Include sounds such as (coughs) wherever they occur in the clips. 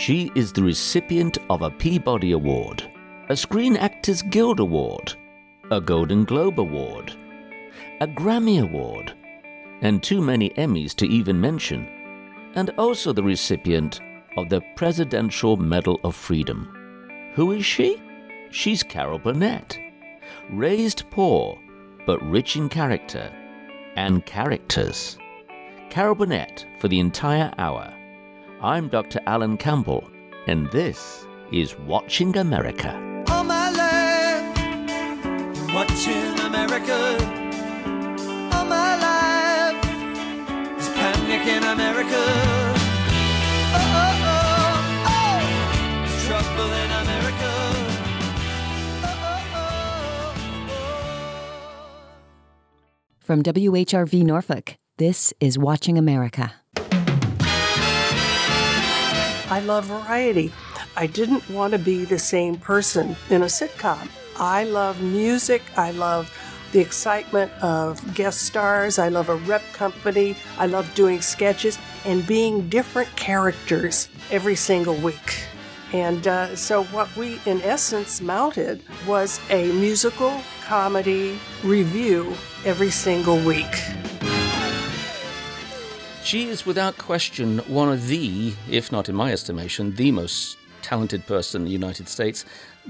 She is the recipient of a Peabody Award, a Screen Actors Guild Award, a Golden Globe Award, a Grammy Award, and too many Emmys to even mention, and also the recipient of the Presidential Medal of Freedom. Who is she? She's Carol Burnett. Raised poor, but rich in character and characters. Carol Burnett for the entire hour. I'm Dr. Alan Campbell, and this is Watching America. All my life, watching America. All my life, is panic in America. Oh, oh, oh, oh, it's trouble in America. Oh, oh, oh, oh. From WHRV Norfolk, this is Watching America. I love variety. I didn't want to be the same person in a sitcom. I love music. I love the excitement of guest stars. I love a rep company. I love doing sketches and being different characters every single week. And uh, so, what we in essence mounted was a musical comedy revue every single week. She is without question one of the, if not in my estimation, the most talented person in the United States.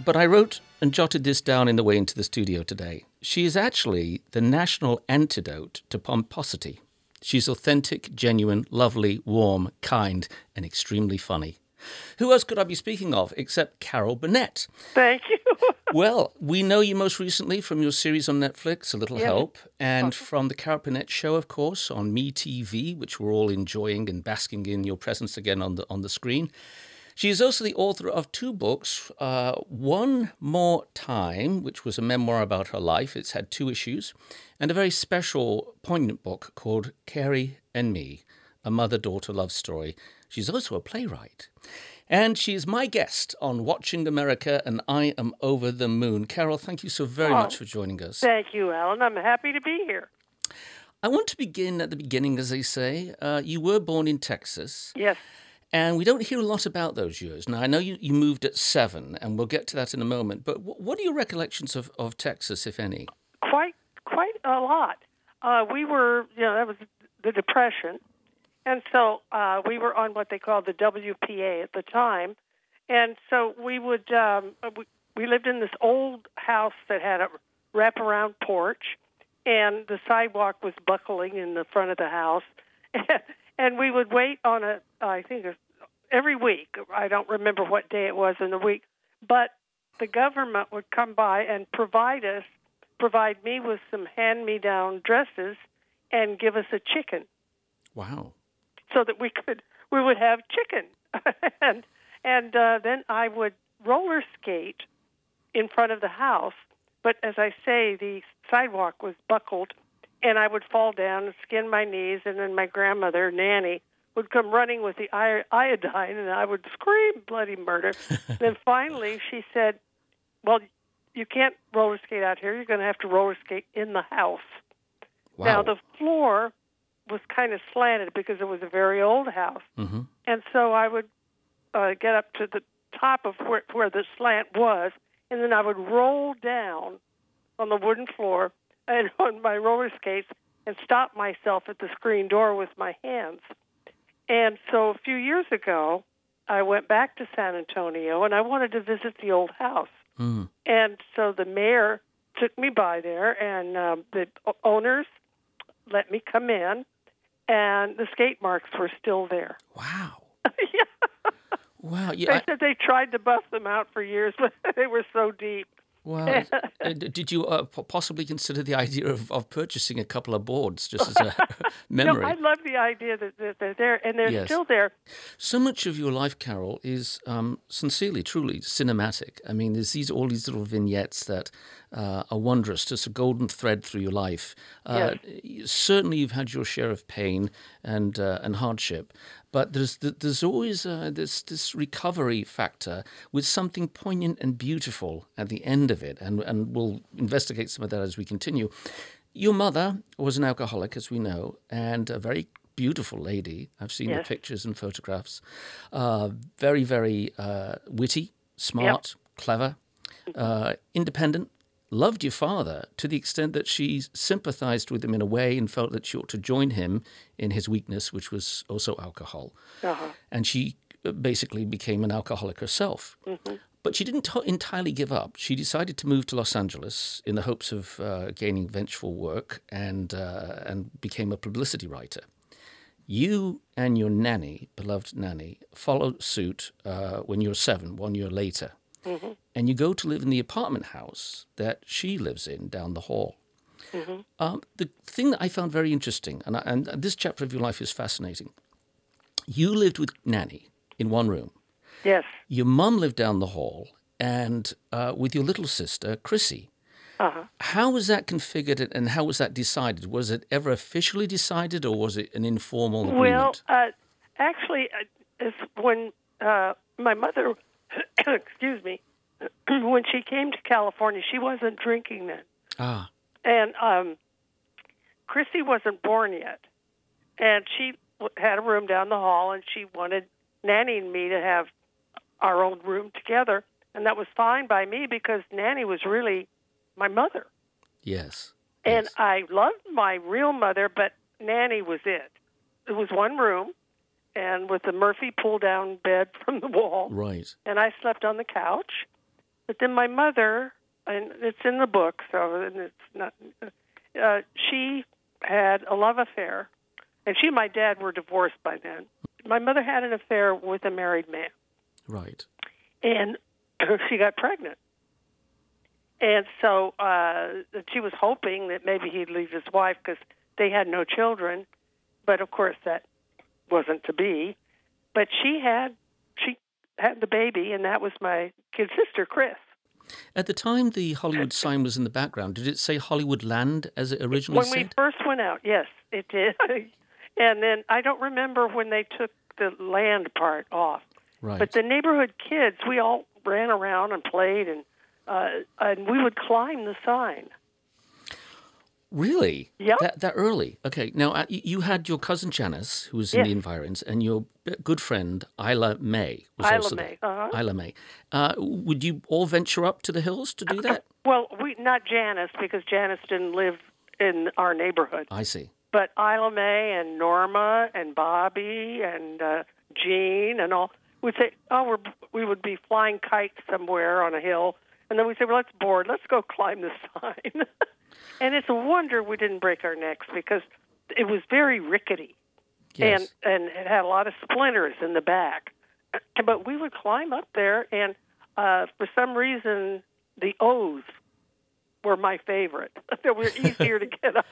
But I wrote and jotted this down in the way into the studio today. She is actually the national antidote to pomposity. She's authentic, genuine, lovely, warm, kind, and extremely funny. Who else could I be speaking of except Carol Burnett? Thank you. (laughs) Well, we know you most recently from your series on Netflix, A Little Yeah. Help, and from the Carol Burnett show, of course, on Me TV, which we're all enjoying and basking in your presence again on the on the screen. She is also the author of two books. Uh, One More Time, which was a memoir about her life. It's had two issues, and a very special, poignant book called Carrie and Me, a mother-daughter love story. She's also a playwright. And she's my guest on Watching America, and I am over the moon. Carol, thank you so very much for joining us. Thank you, Alan. I'm happy to be here. I want to begin at the beginning, as they say. Uh, you were born in Texas, Yes. and we don't hear a lot about those years. Now, I know you, you moved at seven, and we'll get to that in a moment, but wh- what are your recollections of, of Texas, if any? Quite quite a lot. Uh, we were, you know, that was the Depression. And so uh, we were on what they called the WPA at the time. And so we would, um, we, we lived in this old house that had a wraparound porch, and the sidewalk was buckling in the front of the house. (laughs) and we would wait on a, I think, a, every week. I don't remember what day it was in the week, but the government would come by and provide us, provide me with some hand-me-down dresses, and give us a chicken Wow. So that we could we would have chicken. (laughs) And and uh, then I would roller skate in front of the house. But as I say the sidewalk was buckled and I would fall down and skin my knees. And then my grandmother nanny would come running with the iodine and I would scream bloody murder. (laughs) Then finally she said well you can't roller skate out here. You're going to have to roller skate in the house. Wow. now the floor was kind of slanted because it was a very old house, hmm and so I would uh, get up to the top of where where the slant was, and then I would roll down on the wooden floor (laughs) and on my roller skates and stop myself at the screen door with my hands. And so a few years ago, I went back to San Antonio and I wanted to visit the old house. Mm. And so the mayor took me by there, and um, the owners let me come in, and the skate marks were still there. (laughs) Wow. yeah. Wow. They Yeah. I, said they tried to buff them out for years, (laughs) but they were so deep. Wow. (laughs) Uh, Did you uh, possibly consider the idea of, of purchasing a couple of boards just as a (laughs) (laughs) memory? No, I love the idea that, they're there, and they're Yes. still there. So much of your life, Carol, is um, sincerely, truly cinematic. I mean, there's these all these little vignettes that uh, are wondrous, just a golden thread through your life. Uh, Certainly, you've had your share of pain and uh, and hardship, but there's there's always uh, this this recovery factor with something poignant and beautiful at the end of it, and and we'll investigate some of that as we continue. Your mother was an alcoholic, as we know, and a very beautiful lady. I've seen the pictures and photographs. Uh, very, very uh, witty, smart, clever, uh, independent. Loved your father to the extent that she sympathized with him in a way and felt that she ought to join him in his weakness, which was also alcohol. Uh-huh. And she uh, basically became an alcoholic herself. But she didn't to- entirely give up. She decided to move to Los Angeles in the hopes of uh, gaining vengeful work and, uh, and became a publicity writer. You and your nanny, beloved nanny, followed suit uh, when you were seven, one year later. And you go to live in the apartment house that she lives in down the hall. Um, the thing that I found very interesting, and, I, and this chapter of your life is fascinating, you lived with nanny in one room. Yes. Your mum lived down the hall, and uh, with your little sister, Chrissy. Uh-huh. How was that configured and how was that decided? Was it ever officially decided or was it an informal Well, uh, actually, uh, it's when uh, my mother, (coughs) excuse me, (clears throat) when she came to California, she wasn't drinking then, ah, and um, Chrissy wasn't born yet, and she had a room down the hall, and she wanted Nanny and me to have our own room together, and that was fine by me because Nanny was really my mother. yes. And yes. I loved my real mother, but Nanny was it. It was one room, and with a Murphy pull down bed (laughs) from the wall, Right. and I slept on the couch. But then my mother, and it's in the book, so and it's not. Uh, she had a love affair, and she and my dad were divorced by then. My mother had an affair with a married man Right. and (clears throat) she got pregnant. And so uh, she was hoping that maybe he'd leave his wife because they had no children, but of course that wasn't to be. But she had she had the baby, and that was my kid sister, Chris. At the time the Hollywood (laughs) sign was in the background, did it say Hollywood Land as it originally said? When we first went out, yes, it did. (laughs) and then I don't remember when they took the land part off. Right. But the neighborhood kids, we all ran around and played, and uh, and we would climb the sign. Really? Yep. That, that early? Okay. Now, uh, you had your cousin Janice, who was in the environs, and your good friend Ilomay was Isla also May, there. uh-huh. Ilomay. Uh, would you all venture up to the hills to do that? Well, we not Janice because Janice didn't live in our neighborhood, I see. but Ilomay and Norma and Bobby and uh, Jean and all would say, "Oh, we're, we would be flying kites somewhere on a hill," and then we say, "Well, that's bored. Let's go climb the (laughs) sign." And it's a wonder we didn't break our necks because it was very rickety. Yes. and and it had a lot of splinters in the back. (clears throat) But we would climb up there, and uh, for some reason, the O's were my favorite. (laughs) they were easier to (laughs) get up,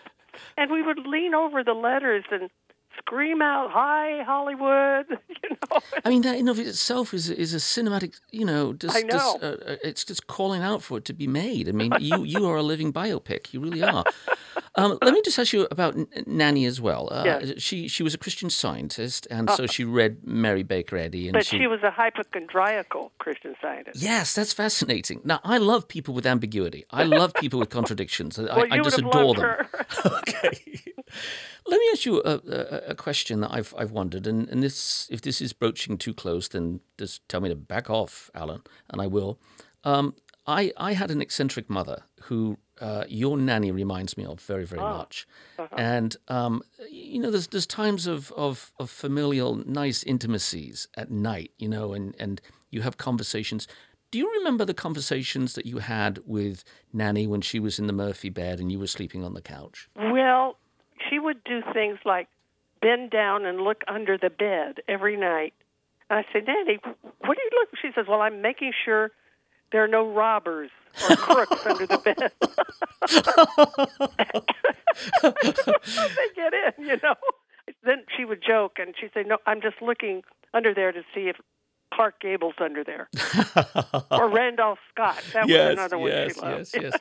and we would lean over the letters and scream out "Hi, Hollywood!" (laughs) You know. I mean, that in of itself is is a cinematic. You know, just, I know. uh, uh, it's just calling out for it to be made. I mean, you you are a living biopic. You really are. (laughs) Um, let me just ask you about Nanny as well. Uh, Yes. She she was a Christian Scientist, and so she read Mary Baker Eddy, and But she was a hypochondriacal Christian Scientist. Yes, that's fascinating. Now, I love people with ambiguity. I love people with (laughs) contradictions. I, Well, I you just adore them. (laughs) (laughs) okay. Let me ask you a, a, a question that I've I've wondered, and, and this if this is broaching too close, then just tell me to back off, Alan, and I will. Um, I I had an eccentric mother who uh, your nanny reminds me of very very much, and um, you know there's there's times of, of of familial nice intimacies at night, you know, and and you have conversations. Do you remember the conversations that you had with Nanny when she was in the Murphy bed and you were sleeping on the couch? Well, she would do things like bend down and look under the bed every night. And I said, Nanny, what are you looking? She says, Well, I'm making sure there are no robbers or crooks under the bed. (laughs) (laughs) they get in, you know. Then she would joke and she'd say, No, I'm just looking under there to see if Clark Gable's under there. or Randolph Scott. That was another one yes, she loved. yes, yes.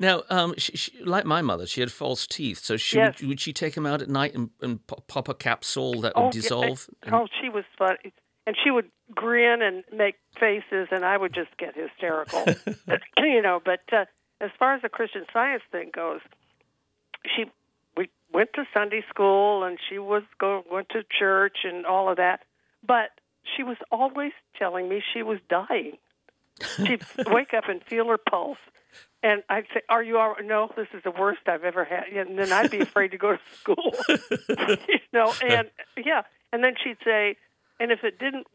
Now, um, she, she, like my mother, she had false teeth. So she Yes. would, would she take them out at night and, and pop, a capsule that Oh, would yeah, dissolve? and- oh, she was funny. And she would grin and make faces, and I would just get hysterical. (laughs) (laughs) you know, but uh, as far as the Christian science thing goes, she we went to Sunday school and she was go went to church and all of that, but she was always telling me she was dying. She'd (laughs) wake up and feel her pulse, and I'd say, "Are you all right? No, this is the worst I've ever had." And then I'd be afraid to go to school, you know. And yeah, and then she'd say, "And if it didn't,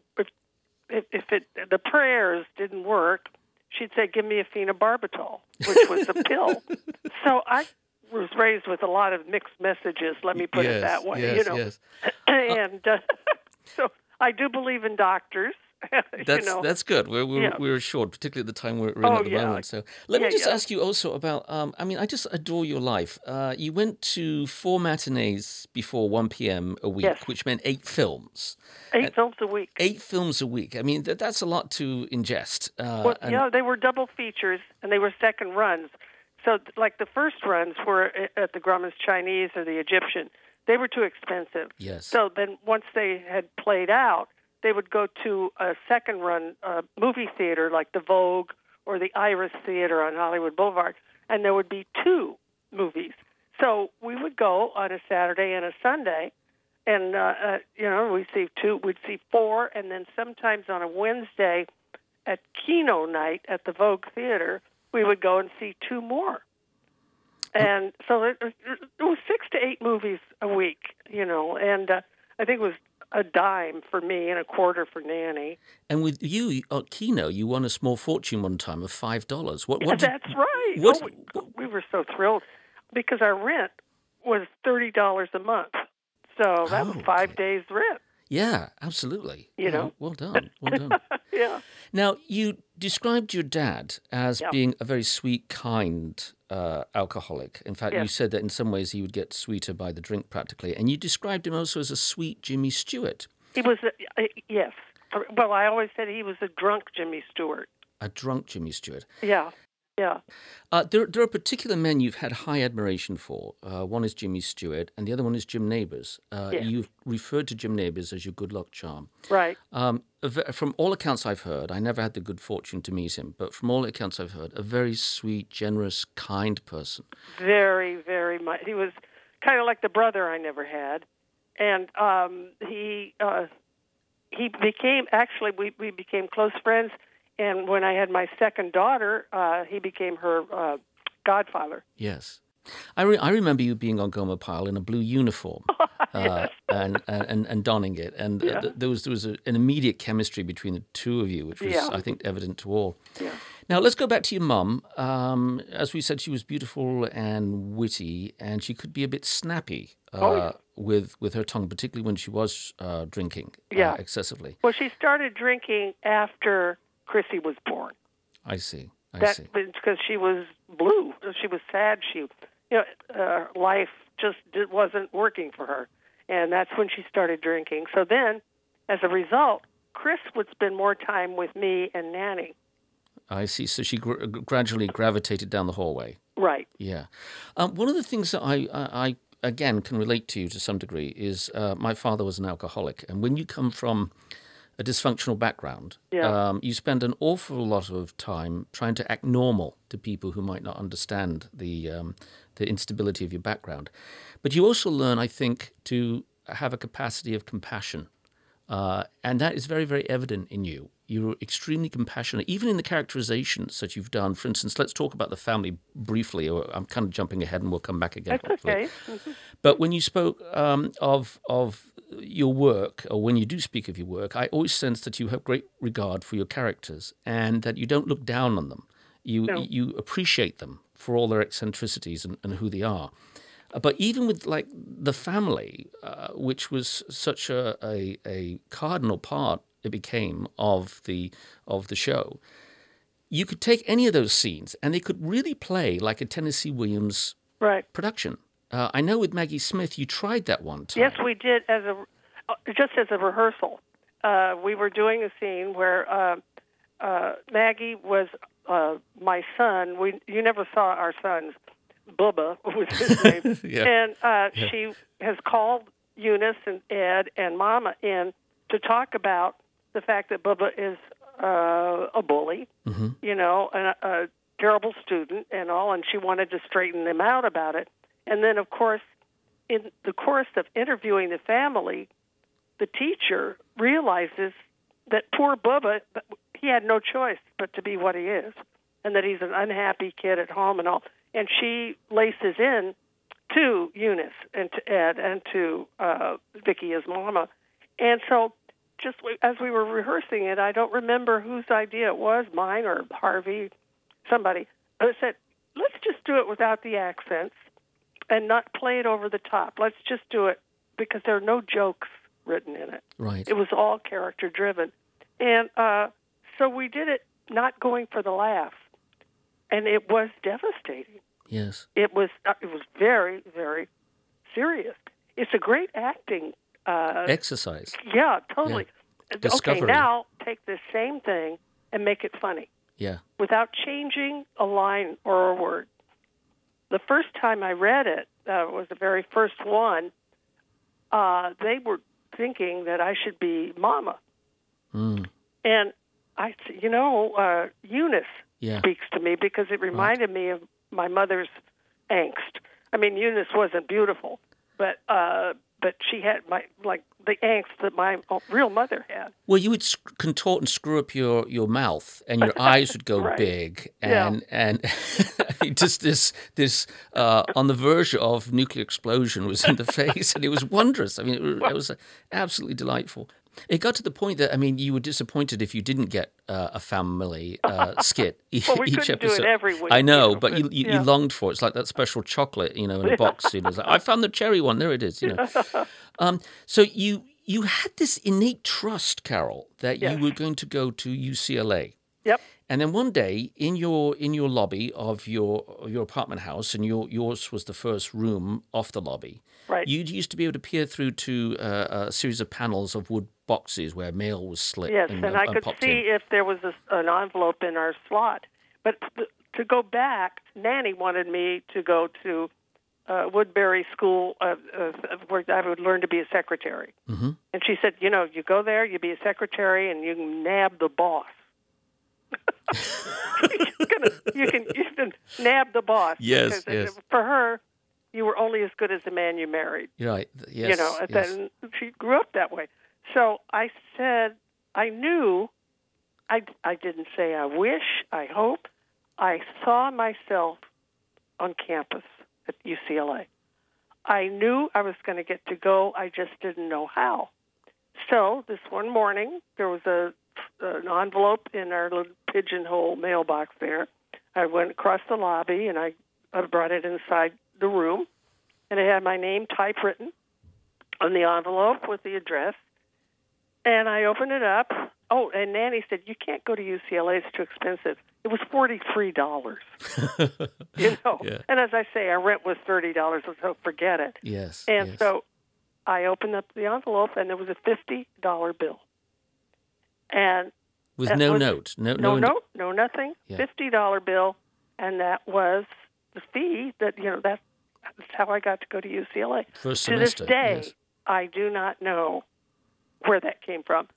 if if, it the prayers didn't work, she'd say, "Give me a phenobarbital," which was a pill. (laughs) So I was raised with a lot of mixed messages. Let me put yes, it that way. Yes, you know, yes. (clears throat) and uh, (laughs) so I do believe in doctors. (laughs) That's know. that's good. We're we're, Yeah. we're assured, particularly at the time we're in Oh, at the yeah. moment. So let me just yeah. ask you also about. Um, I mean, I just adore your life. Uh, you went to four matinees before one p.m. a week, Yes. which meant eight films. eight films a week. Eight films a week. I mean, that, that's a lot to ingest. Uh, Well, and- yeah, they were double features and they were second runs. So, like the first runs were at the Grauman's Chinese or the Egyptian. They were too expensive. Yes. So then, once they had played out, they would go to a second run uh, movie theater like the Vogue or the Iris Theater on Hollywood Boulevard, and there would be two movies. So we would go on a Saturday and a Sunday, and uh, uh, you know we'd see two, we'd see four, and then sometimes on a Wednesday at Keno night at the Vogue Theater, we would go and see two more. And so it, it was six to eight movies a week, you know, and uh, I think it was a dime for me and a quarter for Nanny. And with you uh, at Keno, you won a small fortune one time of five dollars. What? What? did- That's right. what- oh, we, we were so thrilled because our rent was thirty dollars a month, so that was Oh, five okay. days rent. yeah, absolutely. You know? well done. (laughs) Well done. yeah. Now, you described your dad as Yeah. being a very sweet, kind uh, alcoholic. In fact, you said that in some ways he would get sweeter by the drink, practically. And you described him also as a sweet Jimmy Stewart, He was a, uh, yes. Well, I always said he was a drunk Jimmy Stewart. a drunk Jimmy Stewart. Yeah. Yeah. Uh, there, there are particular men you've had high admiration for. Uh, one is Jimmy Stewart, and the other one is Jim Nabors. Uh, Yes. You've referred to Jim Nabors as your good luck charm. Right. Um, from all accounts I've heard, I never had the good fortune to meet him, but from all accounts I've heard, a very sweet, generous, kind person. very, very much. He was kind of like the brother I never had, and um, he uh, he became actually we we became close friends. And when I had my second daughter, uh, he became her uh, godfather. Yes. I, re- I remember you being on Gomer Pyle in a blue uniform (laughs) uh, and, and, and donning it. And Yeah. th- there was, there was a, an immediate chemistry between the two of you, which was, Yeah. I think, evident to all. Yeah. Now, let's go back to your mum. Um, as we said, she was beautiful and witty, and she could be a bit snappy uh, Oh, yeah. with, with her tongue, particularly when she was uh, drinking uh, Yeah. excessively. Well, she started drinking after Chrissy was born. I see. I That see. because she was blue. She was sad. She, you know, uh, life just wasn't working for her, and that's when she started drinking. So then, as a result, Chris would spend more time with me and Nanny. I see. So she gr- gradually gravitated down the hallway. Right. Yeah. Um, one of the things that I, I, I again can relate to you to some degree is uh, my father was an alcoholic, and when you come from a dysfunctional background, Yeah. um, you spend an awful lot of time trying to act normal to people who might not understand the um, the instability of your background. But you also learn, I think, to have a capacity of compassion. Uh, and that is very, very evident in you. You're extremely compassionate, even in the characterizations that you've done. For instance, let's talk about the family briefly, or I'm kind of jumping ahead and we'll come back again. That's hopefully. okay. Mhm. But when you spoke um, of of your work, or when you do speak of your work, I always sense that you have great regard for your characters and that you don't look down on them. You No. you appreciate them for all their eccentricities and, and who they are. Uh, But even with like the family, uh, which was such a, a a cardinal part it became of the of the show, you could take any of those scenes and they could really play like a Tennessee Williams Right. production. Uh, I know with Maggie Smith, you tried that one time. Yes, we did as a uh, just as a rehearsal. Uh, we were doing a scene where uh, uh, Maggie was uh, my son. We you never saw our sons. Bubba (laughs) was his (laughs) name, Yeah. and uh, she has called Eunice and Ed and Mama in to talk about the fact that Bubba is uh, a bully, Mm-hmm. you know, a, a terrible student and all, and she wanted to straighten them out about it. And then, of course, in the course of interviewing the family, the teacher realizes that poor Bubba, he had no choice but to be what he is, and that he's an unhappy kid at home and all. And she laces in to Eunice and to Ed and to uh, Vicky, his mama. And so, just as we were rehearsing it, I don't remember whose idea it was, mine or Harvey, somebody. I said, let's just do it without the accents and not play it over the top. Let's just do it because there are no jokes written in it. Right. It was all character driven. And uh, so we did it not going for the laugh. And it was devastating. Yes. It was uh, it was very very serious. It's a great acting uh, Exercise. yeah, totally. Okay, Discovery. now take the same thing and make it funny Yeah. without changing a line or a word. The first time I read it uh, was the very first one. Uh, they were thinking that I should be Mama, Mm. and I, you know, uh, Eunice Yeah. speaks to me because it reminded me of my mother's angst. I mean, Eunice wasn't beautiful, but uh, but she had my like the angst that my real mother had. Well, you would sc- contort and screw up your, your mouth, and your (laughs) eyes would go Right. big, Yeah. and and (laughs) just this this uh, on the verge of nuclear explosion was in the (laughs) face, and it was wondrous. I mean, it was, it was absolutely delightful. It got to the point that I mean, you were disappointed if you didn't get uh, a family uh, (laughs) skit (laughs) Well, we each couldn't do it episode. every week, I know, you know, but you, but- you, yeah. you longed for it. It's like that special chocolate, you know, in a box. You know, like, I found the cherry one. There it is. You know. (laughs) Um, so you you had this innate trust, Carol, that Yes. you were going to go to UCLA. Yep. And then one day in your in your lobby of your your apartment house, and your yours was the first room off the lobby. Right. You used to be able to peer through to uh, a series of panels of wood boxes where mail was slit. Yes, and, and uh, I and could see in. if there was a, an envelope in our slot. But to go back, Nanny wanted me to go to uh, Woodbury School, uh, uh, where I would learn to be a secretary. Mm-hmm. And she said, you know, you go there, you be a secretary, and you nab the boss. You, can, you can you can nab the boss. Yes, yes. For her, you were only as good as the man you married right. Yes. you know, and yes. then she grew up that way. So I said, I knew, I, I didn't say I wish, I hope, I saw myself on campus at UCLA. I knew I was going to get to go, I just didn't know how. So this one morning, there was a an envelope in our little pigeonhole mailbox there. I went across the lobby and I, I brought it inside the room, and it had my name typewritten on the envelope with the address. And I opened it up. Oh, and Nanny said, "You can't go to UCLA; it's too expensive." It was forty-three dollars. (laughs) you (laughs) know, Yeah. and as I say, our rent was thirty dollars, so forget it. yes. And yes. so I opened up the envelope, and there was a fifty-dollar bill. And with no was- note, no no no, note, no nothing. Yeah. Fifty dollar bill, and that was the fee. That you know that that's how I got to go to UCLA. First to this day, yes. I do not know where that came from.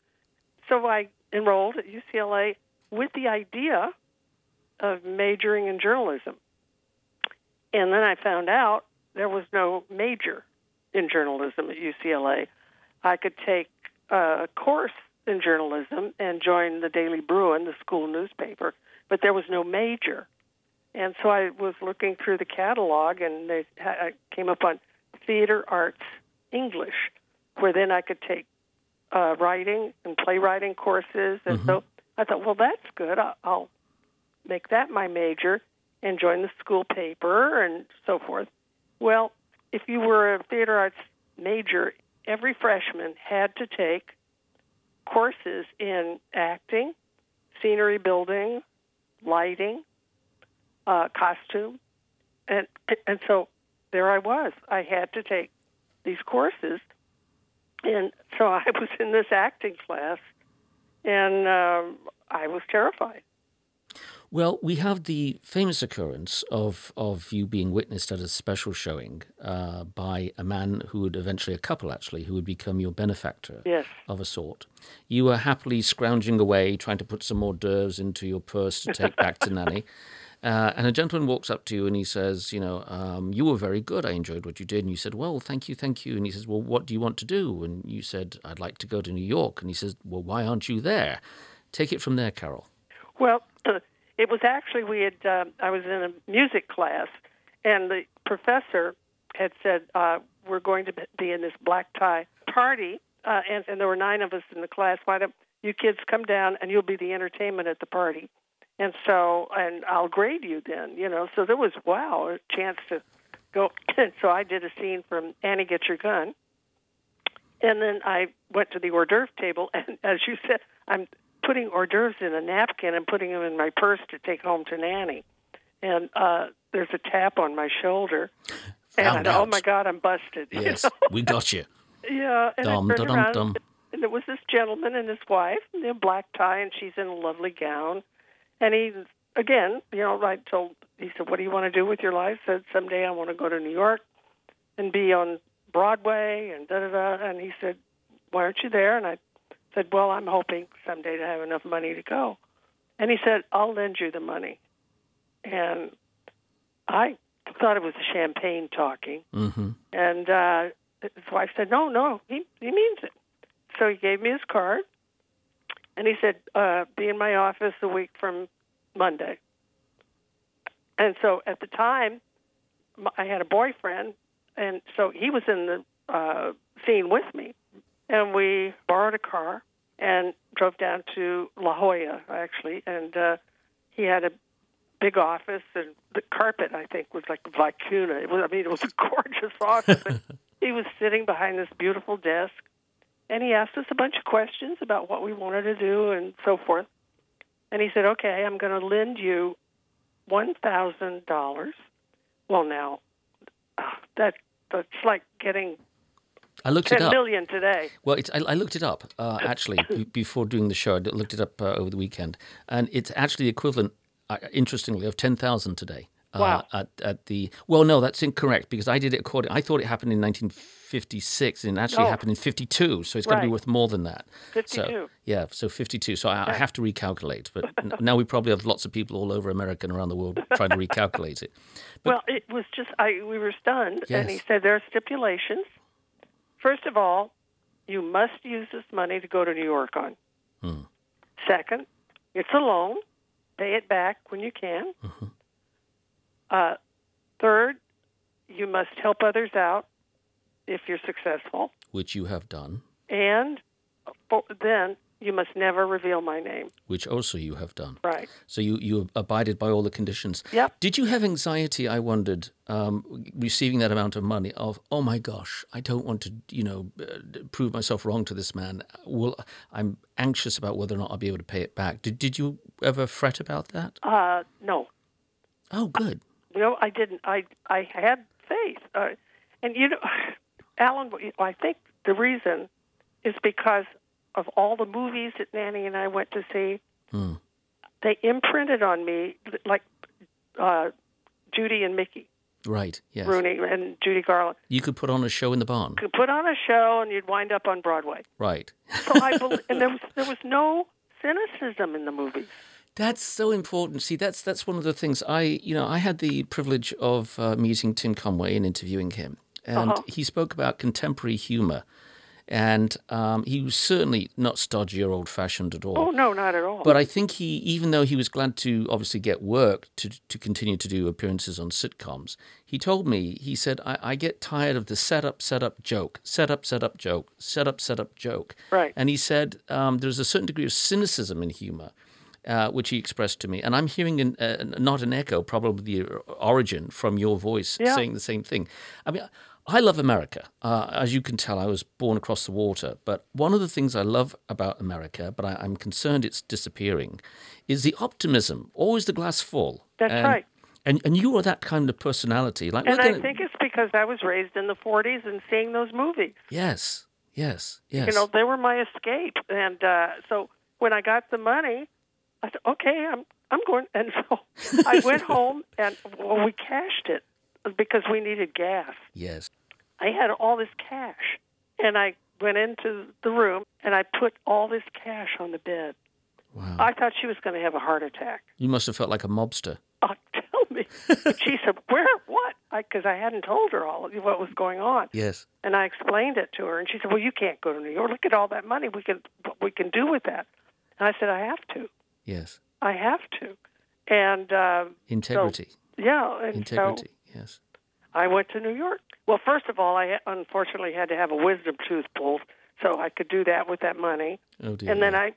So I enrolled at UCLA with the idea of majoring in journalism, and then I found out there was no major in journalism at UCLA. I could take a course in journalism and join the Daily Bruin, the school newspaper, but there was no major. And so I was looking through the catalog, and they, I came up on theater arts English, where then I could take uh, writing and playwriting courses. And so I thought, well, that's good. I'll, I'll make that my major and join the school paper and so forth. Well, if you were a theater arts major, every freshman had to take courses in acting, scenery building, lighting, uh, costume, and and so there I was. I had to take these courses, and so (laughs) I was in this acting class, and um, I was terrified. Well, we have the famous occurrence of, of you being witnessed at a special showing uh, by a man who would eventually, a couple actually, who would become your benefactor Yes. of a sort. You were happily scrounging away, trying to put some more d'oeuvres into your purse to take back to Nanny. (laughs) Uh, and a gentleman walks up to you and he says, you know, um, you were very good. I enjoyed what you did. And you said, well, thank you, thank you. And he says, well, what do you want to do? And you said, I'd like to go to New York. And he says, well, why aren't you there? Take it from there, Carol. Well, (clears throat) it was actually we had. Uh, I was in a music class, and the professor had said uh, we're going to be in this black tie party, uh, and, and there were nine of us in the class. Why don't you kids come down and you'll be the entertainment at the party? And so, and I'll grade you then. You know, so there was wow a chance to go. And (clears throat) so I did a scene from Annie Get Your Gun, and then I went to the hors d'oeuvre table, and (laughs) as you said, I'm putting hors d'oeuvres in a napkin and putting them in my purse to take home to Nanny. And uh, there's a tap on my shoulder. Found and I, oh my God, I'm busted. (laughs) you Yes, know? we got you. (laughs) Yeah, and Dum, I turned da-dum, around, dum. and there was this gentleman and his wife, in a black tie, and she's in a lovely gown. And he, again, you know, I told, he said, "What do you want to do with your life?" I said, "Someday I want to go to New York and be on Broadway and da da da." And he said, "Why aren't you there?" And I said, "Well, I'm hoping someday to have enough money to go." And he said, "I'll lend you the money." And I thought it was champagne talking. hmm And uh, his wife said, "No, no, he he means it." So he gave me his card, and he said, uh, "Be in my office a week from Monday." And so at the time, I had a boyfriend, and so he was in the uh, scene with me, and we borrowed a car and drove down to La Jolla actually, and uh, he had a big office and the carpet I think was like vicuna. It was I mean it was a (laughs) gorgeous office. he was sitting behind this beautiful desk and he asked us a bunch of questions about what we wanted to do and so forth. And he said, "Okay, I'm going to lend you one thousand dollars." Well, now that that's like getting I looked it ten up. million today. Well, it's, I, I looked it up uh, actually (coughs) b- before doing the show. I looked it up uh, over the weekend, and it's actually equivalent, uh, interestingly, of ten thousand today. Uh, Wow. At, at the well, no, that's incorrect because I did it according. I thought it happened in 1956, and it actually Oh. happened in 52. So it's got to be worth more than that. So 52. yeah, so 52. So I, I have to recalculate, but n- now we probably have lots of people all over America and around the world trying to (laughs) recalculate it. well, it was just I we were stunned, and he said there are stipulations. First of all, you must use this money to go to New York on. Hmm. Second, it's a loan. Pay it back when you can. Mm-hmm. Uh, third, you must help others out if you're successful, Which you have done, and then you must never reveal my name. which also you have done. Right. So you, you abided by all the conditions. Yep. Did you have anxiety? I wondered, um, receiving that amount of money. Of oh my gosh, I don't want to, you know, uh, prove myself wrong to this man. Well, I'm anxious about whether or not I'll be able to pay it back. Did Did you ever fret about that? Uh, no, Oh, good. No, I didn't. I I had faith, uh, and you know, (sighs) Alan. I think the reason is because of all the movies that Nanny and I went to see. Hmm. They imprinted on me like uh, Judy and Mickey Right. Yes. Rooney and Judy Garland. You could put on a show in the barn. You could put on a show and you'd wind up on Broadway. Right. So I (laughs) and there was there was no cynicism in the movies. That's so important. See, that's that's one of the things I, you know, I had the privilege of uh, meeting Tim Conway and interviewing him, and Uh-huh. he spoke about contemporary humor, and um, he was certainly not stodgy or old-fashioned at all. Oh no, not at all. But I think he, even though he was glad to obviously get work to to continue to do appearances on sitcoms, he told me he said I, I get tired of the setup, setup, joke, setup, setup, joke, setup, setup, joke. Right. And he said um, there's a certain degree of cynicism in humor. Uh, which he expressed to me, and I'm hearing an, uh, not an echo, probably the origin from your voice Yeah. saying the same thing. I mean, I love America. Uh, as you can tell, I was born across the water. But one of the things I love about America, but I, I'm concerned it's disappearing, is the optimism, always the glass full. That's And- right. And and you are that kind of personality. Like and I gonna- think it's because I was raised in the 40s and seeing those movies. yes, yes, yes. You know, they were my escape. And uh, so when I got the money, I said, okay, I'm I'm going. And so (laughs) I went home and well, we cashed it because we needed gas. yes. I had all this cash, and I went into the room and I put all this cash on the bed. Wow. I thought she was going to have a heart attack. you must have felt like a mobster. Uh, (laughs) tell me. She said, "Where? What?" Because I, hadn't told her all of what was going on, Yes. and I explained it to her, and she said, "Well, you can't go to New York. Look at all that money we can what we can do with that." And I said, "I have to. Yes. I have to." And um, Integrity. yeah, and Integrity. so yes. I went to New York. Well, first of all, I unfortunately had to have a wisdom tooth pulled, so I could do that with that money. Oh dear. And then I,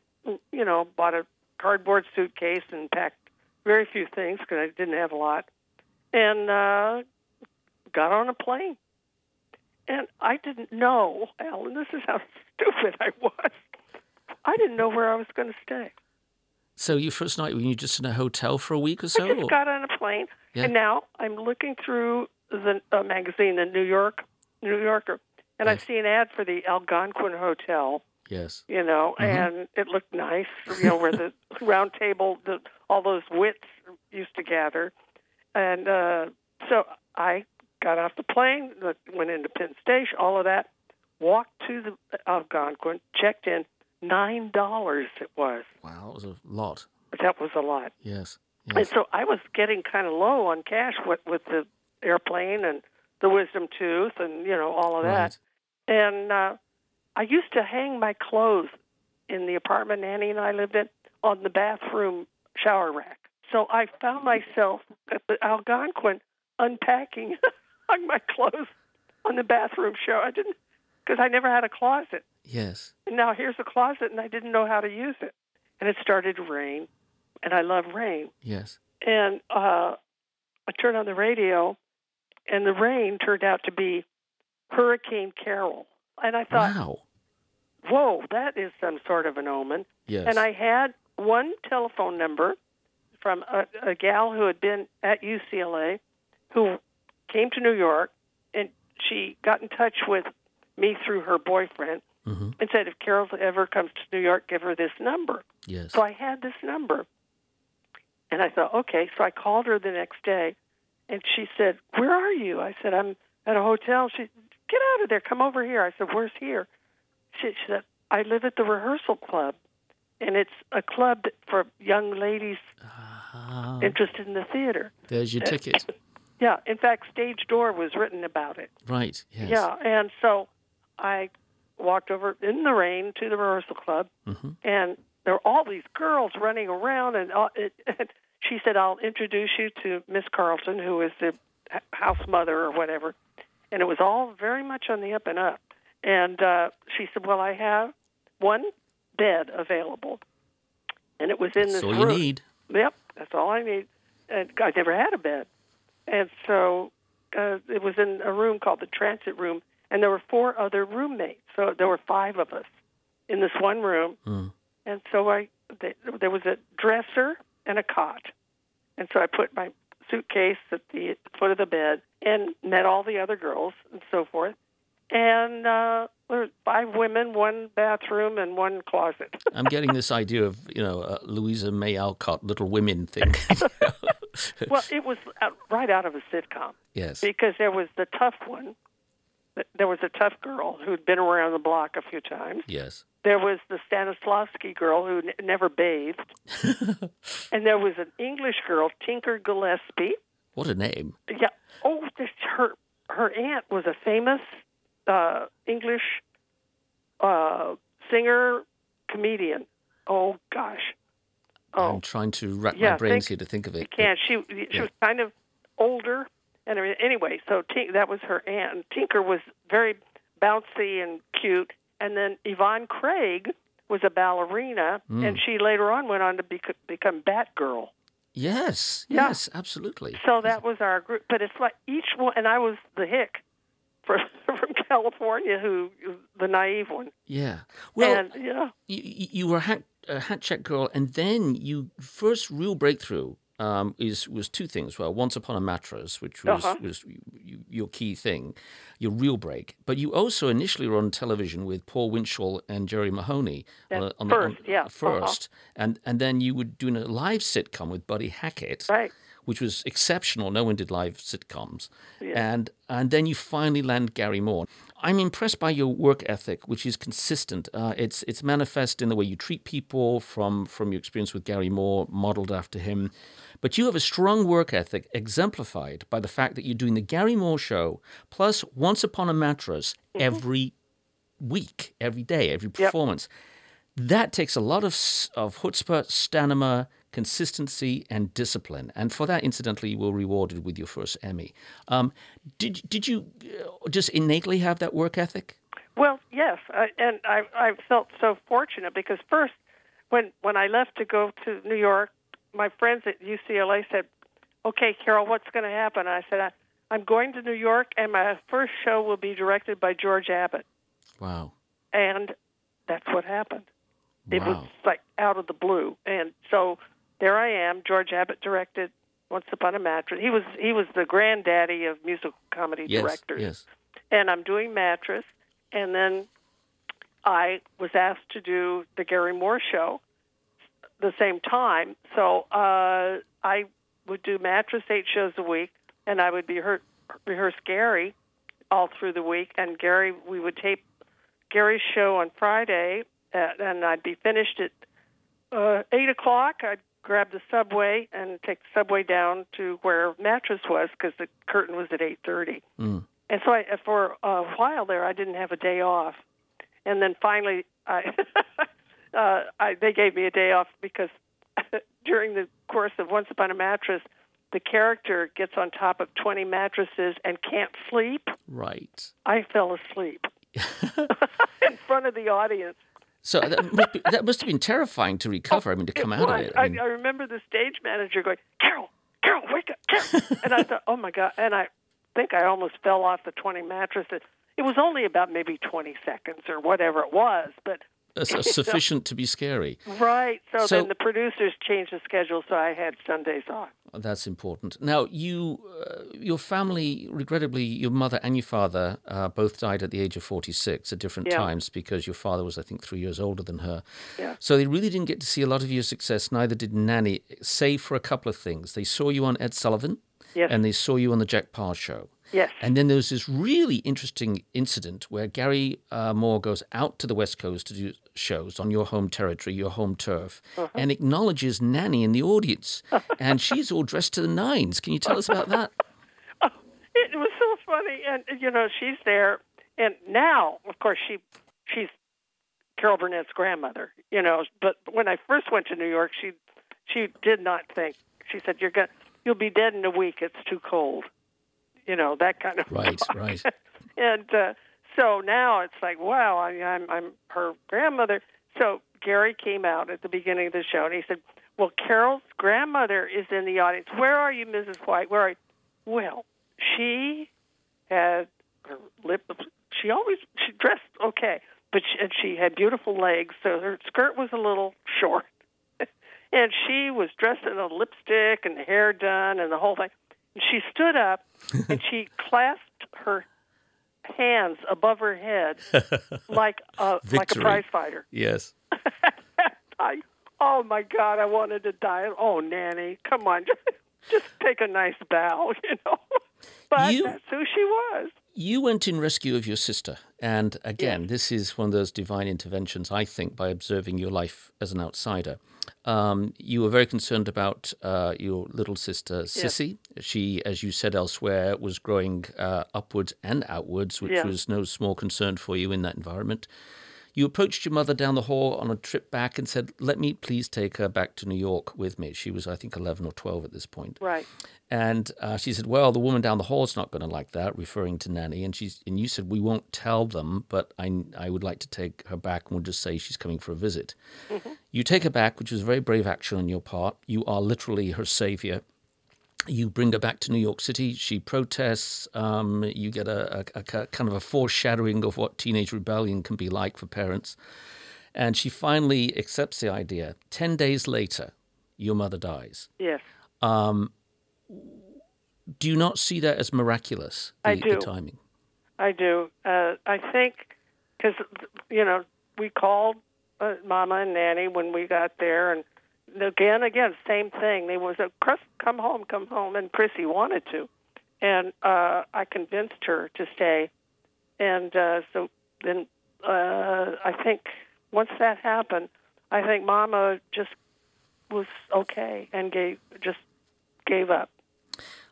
you know, bought a cardboard suitcase and packed very few things because I didn't have a lot, and uh, got on a plane. And I didn't know, Alan. This is how (laughs) stupid I was. I didn't know where I was going to stay. So your first night were you just in a hotel for a week or so? I just or- got on a plane, Yeah. and now I'm looking through the uh, magazine, the New York New Yorker, and I see an ad for the Algonquin Hotel. Yes. you know, Mhm. and it looked nice, you know, where the (laughs) round table, the, all those wits used to gather. And uh, so I got off the plane, went into Penn Station, all of that, walked to the Algonquin, checked in. Nine dollars it was. Wow, that was a lot. That was a lot. Yes. And so I was getting kind of low on cash with, with the airplane and the wisdom tooth and you know all of that. Right. And uh, I used to hang my clothes in the apartment Annie and I lived in on the bathroom shower rack. So I found myself at the Algonquin unpacking hung (laughs) my clothes on the bathroom shower. I didn't because I never had a closet. Yes. And now here's a closet, and I didn't know how to use it. And it started to rain, and I love rain. Yes. And uh, I turned on the radio, and the rain turned out to be Hurricane Carol. And I thought, Wow. whoa, that is some sort of an omen. Yes. And I had one telephone number from a, a gal who had been at UCLA who came to New York, and she got in touch with me through her boyfriend hmm and said, if Carol ever comes to New York, give her this number. Yes. So I had this number. And I thought, okay. So I called her the next day, and she said, Where are you? I said, I'm at a hotel. She Get out of there. Come over here. I said, Where's here? She, she said, I live at the rehearsal club. And it's a club for young ladies Ah, interested in the theater. there's your ticket. Yeah. In fact, Stage Door was written about it. Right. Yes. Yeah. And so I walked over in the rain to the rehearsal club, hmm and there were all these girls running around and, all, it, (laughs) and she said i'll introduce you to miss carlton who is the house mother or whatever. And it was all very much on the up and up. And uh, she said well i have one bed available. And it was in this That's all you room. need. Yep, that's all I need. And I never had a bed, and so uh, it was in a room called the transit room, and there were four other roommates. So there were five of us in this one room, Mm. and so I th- there was a dresser and a cot, and so I put my suitcase at the foot of the bed and met all the other girls and so forth. And uh, there were five women, one bathroom, and one closet. (laughs) I'm getting this idea of you know uh, Louisa May Alcott Little Women thing. (laughs) well, it was out, right out of a sitcom. yes. because there was the tough one. There was a tough girl who'd been around the block a few times. Yes. There was the Stanislavski girl who n- never bathed, (laughs) and there was an English girl, Tinker Gillespie. What a name. Yeah. Oh, this her her aunt was a famous uh, English uh, singer comedian. Oh gosh. Oh, I'm trying to rack Yeah, my brains think- here to think of You it. can't. She she Yeah. was kind of older, and anyway, so Tink, that was her aunt. Tinker was very bouncy and cute, and then Yvonne Craig was a ballerina, Mm. and she later on went on to bec- become Batgirl. Yes. Yeah. Yes. Absolutely. So that was our group. But it's like each one, and I was the hick from (laughs) from California, who the naive one, Yeah. Well, and yeah. you, you were a hat, a hat check girl, and then you first real breakthrough um, is was two things. Well, once upon a mattress, which was Uh-huh. was you, your key thing, your real break. But you also initially were on television with Paul Winchell and Jerry Mahoney on, on the- on- first, yeah, uh-huh. 1st and and then you were doing a live sitcom with Buddy Hackett, Right. Which was exceptional. No one did live sitcoms, and and then you finally land Garry Moore. I'm impressed by your work ethic, which is consistent. Uh, it's it's manifest in the way you treat people, from from your experience with Garry Moore, modeled after him. But you have a strong work ethic exemplified by the fact that you're doing the Garry Moore show plus Once Upon a Mattress every week, every day, every performance. That takes a lot of of chutzpah, stamina, consistency, and discipline. And for that, incidentally, you were rewarded with your first Emmy. Um, did did you uh, just innately have that work ethic? Well, yes, I, and I I felt so fortunate because first, when when I left to go to New York, my friends at UCLA said, "Okay, Carol, what's going to happen?" I said, I, "I'm going to New York, and my first show will be directed by George Abbott," Wow. and that's what happened. It was like out of the blue, and so there I am. George Abbott directed Once Upon a Mattress. He was he was the granddaddy of musical comedy Yes. directors Yes. and I'm doing mattress, and then I was asked to do the Garry Moore show the same time. So uh, I would do mattress eight shows a week, and I would be her- rehearse Garry all through the week. And Garry, we would tape Garry's show on Friday, uh, and I'd be finished at uh, eight o'clock. I'd grab the subway and take the subway down to where mattress was because the curtain was at eight thirty. Mm. And so I, for a while there, I didn't have a day off. And then finally, I, (laughs) uh, I they gave me a day off because (laughs) during the course of Once Upon a Mattress, the character gets on top of 20 mattresses and can't sleep. Right. I fell asleep (laughs) in front of the audience. So that must, be, that must have been terrifying to recover. I mean, to come out of it. I, I mean, I remember the stage manager going, Carol, Carol, wake up, Carol. (laughs) and I thought, oh my God. And I think I almost fell off the 20 mattresses. It was only about maybe 20 seconds or whatever it was, but (laughs) sufficient to be scary. right. So, So- then the producers changed the schedule, so I had Sundays off. That's important. Now, you, uh, your family, regrettably, your mother and your father uh, both died at the age of 46 at different Yeah. times because your father was, I think, three years older than her. Yeah. So they really didn't get to see a lot of your success, neither did Nanny, save for a couple of things. They saw you on Ed Sullivan Yes. and they saw you on the Jack Paar show. Yes. And then there's this really interesting incident where Garry uh, Moore goes out to the West Coast to do shows on your home territory, your home turf, Uh-huh. and acknowledges Nanny in the audience. (laughs) and she's all dressed to the nines. Can you tell us about that? (laughs) it was so funny and you know she's there and now of course she she's carol burnett's grandmother you know but when i first went to new york she she did not think she said you're gonna, you'll be dead in a week it's too cold you know that kind of Right, right. (laughs) and uh so now it's like wow I, i'm i'm her grandmother so garry came out at the beginning of the show and he said well carol's grandmother is in the audience where are you mrs white where are you well she had her lip. She always she dressed okay, but she, and she had beautiful legs, so her skirt was a little short, (laughs) and she was dressed in a lipstick and hair done and the whole thing. She stood up (laughs) and she clasped her hands above her head (laughs) like a like a prize fighter. Yes. (laughs) I, oh my God, I wanted to die. Oh, Nanny, come on, just, just take a nice bow, you know. But You- that's who she was. You went in rescue of your sister. And again, this is one of those divine interventions, I think, by observing your life as an outsider. Um, you were very concerned about uh, your little sister, Sissy. She, as you said elsewhere, was growing uh, upwards and outwards, which Yeah. was no small concern for you in that environment. You approached your mother down the hall on a trip back and said, Let me please take her back to New York with me. She was, I think, 11 or 12 at this point. Right. And uh, she said, "Well, the woman down the hall is not going to like that," referring to Nanny. And she's and you said, "We won't tell them, but I I would like to take her back, and we'll just say she's coming for a visit." You take her back, which was a very brave action on your part. You are literally her savior. You bring her back to New York City. She protests. Um, you get a, a, a kind of a foreshadowing of what teenage rebellion can be like for parents. And she finally accepts the idea. Ten days later, your mother dies. Yes. Do you not see that as miraculous? The, I do. The timing. I do. Uh, I think because you know we called uh, Mama and Nanny when we got there, and again, again, same thing. They was a Chris, come home, come home, and Chrissy wanted to, and uh, I convinced her to stay, and uh, so then uh, I think once that happened, I think Mama just was okay and gave just gave up.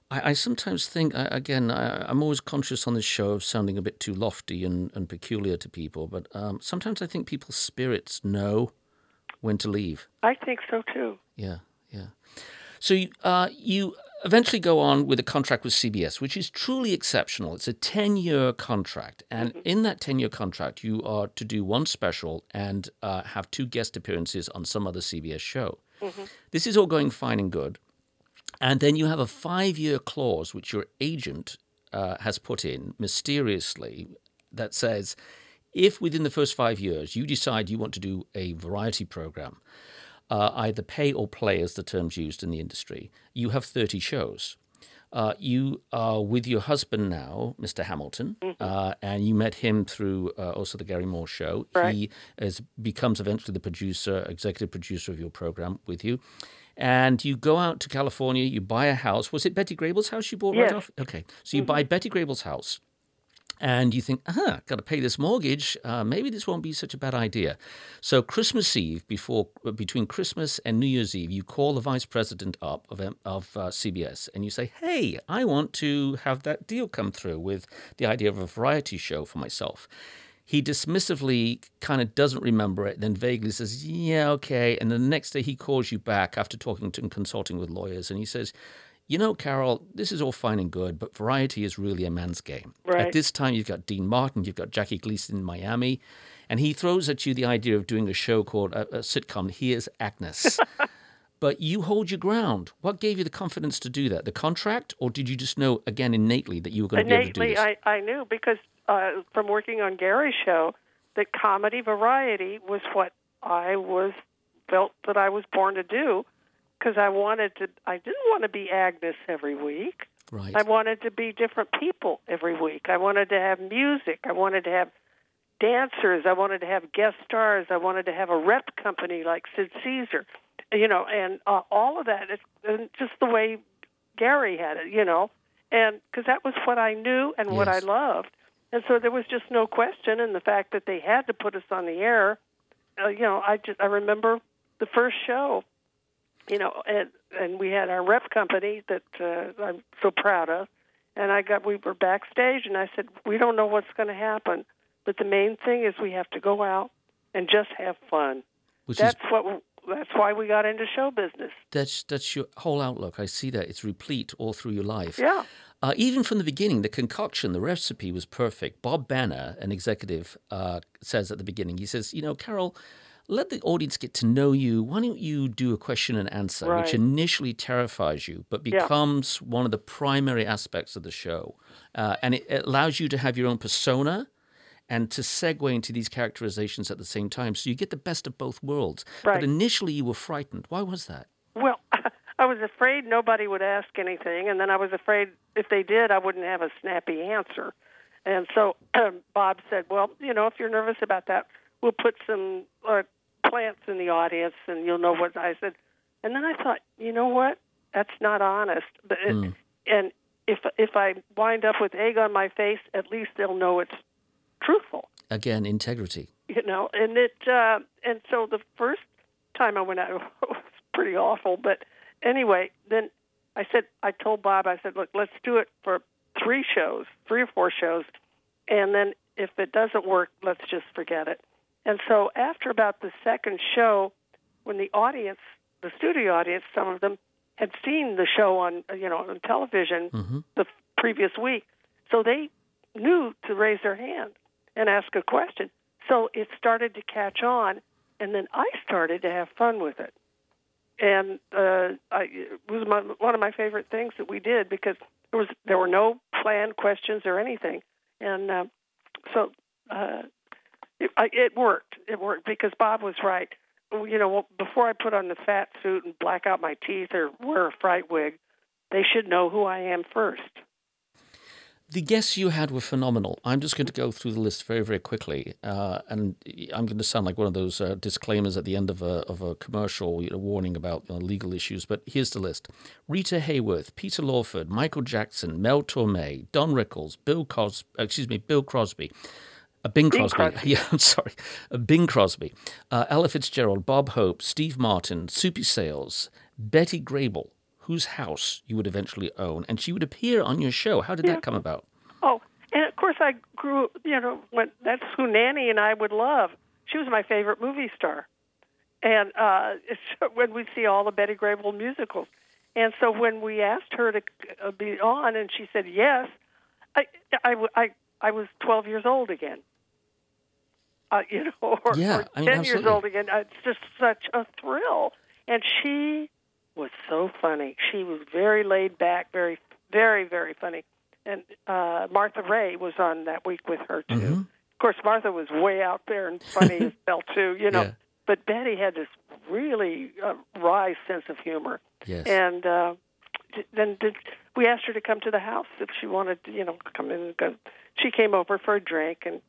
I, I sometimes think, I, again, I, am always conscious on this show of sounding a bit too lofty and, and peculiar to people, but um, sometimes I think people's spirits know when to leave. I think so too. Yeah, yeah. So you, uh, you eventually go on with a contract with CBS, which is truly exceptional. It's a 10 year contract. And mm-hmm. in that 10 year contract, you are to do one special and uh, have two guest appearances on some other CBS show. Mm-hmm. This is all going fine and good. And then you have a five year clause, which your agent uh, has put in mysteriously, that says if within the first five years you decide you want to do a variety program, uh, either pay or play, as the term's used in the industry, you have 30 shows. Uh, you are with your husband now, Mr. Hamilton, mm-hmm. uh, and you met him through uh, also the Garry Moore show. Right. He is, becomes eventually the producer, executive producer of your program with you. And you go out to California, you buy a house. Was it Betty Grable's house you bought yes. right off? Okay. So you mm-hmm. buy Betty Grable's house and you think, ah, got to pay this mortgage. Uh, maybe this won't be such a bad idea. So Christmas Eve, before between Christmas and New Year's Eve, you call the vice president up of of uh, CBS and you say, hey, I want to have that deal come through with the idea of a variety show for myself he dismissively kind of doesn't remember it, then vaguely says, Yeah, okay. And the next day he calls you back after talking to and consulting with lawyers and he says, You know, Carol, this is all fine and good, but variety is really a man's game. Right. At this time, you've got Dean Martin, you've got Jackie Gleason in Miami, and he throws at you the idea of doing a show called a, a sitcom, Here's Agnes. (laughs) but you hold your ground. What gave you the confidence to do that? The contract, or did you just know again innately that you were going to innately, be able to do this? I, I knew because uh, from working on Garry's show that comedy variety was what I was felt that I was born to do because I wanted to. I didn't want to be Agnes every week. Right. I wanted to be different people every week. I wanted to have music. I wanted to have dancers. I wanted to have guest stars. I wanted to have a rep company like Sid Caesar, you know, and uh, all of that. It's and just the way Garry had it, you know, and because that was what I knew and yes. what I loved. And so there was just no question in the fact that they had to put us on the air. Uh, you know, I just I remember the first show, you know, and and we had our rep company that uh, I'm so proud of, and I got we were backstage, and I said we don't know what's going to happen, but the main thing is we have to go out and just have fun. Which that's is, what that's why we got into show business. That's that's your whole outlook. I see that it's replete all through your life. Yeah. Uh, even from the beginning, the concoction, the recipe was perfect. Bob Banner, an executive, uh, says at the beginning, he says, You know, Carol, let the audience get to know you. Why don't you do a question and answer, right. which initially terrifies you, but becomes yeah. one of the primary aspects of the show? Uh, and it, it allows you to have your own persona and to segue into these characterizations at the same time. So you get the best of both worlds. Right. But initially, you were frightened. Why was that? Well, (laughs) I was afraid nobody would ask anything, and then I was afraid if they did, I wouldn't have a snappy answer. And so um, (clears throat) Bob said, "Well, you know, if you're nervous about that, we'll put some uh, plants in the audience, and you'll know what." I said. And then I thought, you know what? That's not honest. But it, mm. And if if I wind up with egg on my face, at least they'll know it's truthful. Again, integrity. You know, and it uh, and so the first time I went out (laughs) it was pretty awful, but anyway, then I said, I told Bob, I said, look, let's do it for three shows, three or four shows, and then if it doesn't work, let's just forget it. And so after about the second show, when the audience, the studio audience, some of them had seen the show on, you know, on television mm-hmm. the previous week, so they knew to raise their hand and ask a question. So it started to catch on, and then I started to have fun with it and uh, I, it was my, one of my favorite things that we did because there was there were no planned questions or anything, and uh, so uh, it, it worked. It worked because Bob was right. You know, before I put on the fat suit and black out my teeth or wear a fright wig, they should know who I am first. The guests you had were phenomenal. I'm just going to go through the list very, very quickly, uh, and I'm going to sound like one of those uh, disclaimers at the end of a of a commercial, you know, warning about you know, legal issues. But here's the list: Rita Hayworth, Peter Lawford, Michael Jackson, Mel Torme, Don Rickles, Bill Cos, excuse me, Bill Crosby. Uh, Bing Crosby. Crosby. (laughs) Yeah, I'm sorry. Uh, Bing Crosby. Uh, Ella Fitzgerald, Bob Hope, Steve Martin, Soupy Sales, Betty Grable, whose house you would eventually own, and she would appear on your show. How did that come about? Oh, and of course I grew. You know, when that's who Nanny and I would love. She was my favorite movie star, and uh, (laughs) it's when we see all the Betty Grable musicals. And so when we asked her to uh, be on, and she said yes, I, I, I, I was 12 years old again. Uh, (laughs) you know, or, Yeah, or I mean, 10 years old again. Uh, It's just such a thrill. And she was so funny. She was very laid back, very, very, very funny. And uh, Martha Raye was on that week with her too. Mm-hmm. Of course, Martha was way out there and funny as (laughs) hell too. You know, Yeah. but Betty had this really uh, wry sense of humor. Yes. And uh, then did, we asked her to come to the house if she wanted to, you know, come in. And go. She came over for a drink, and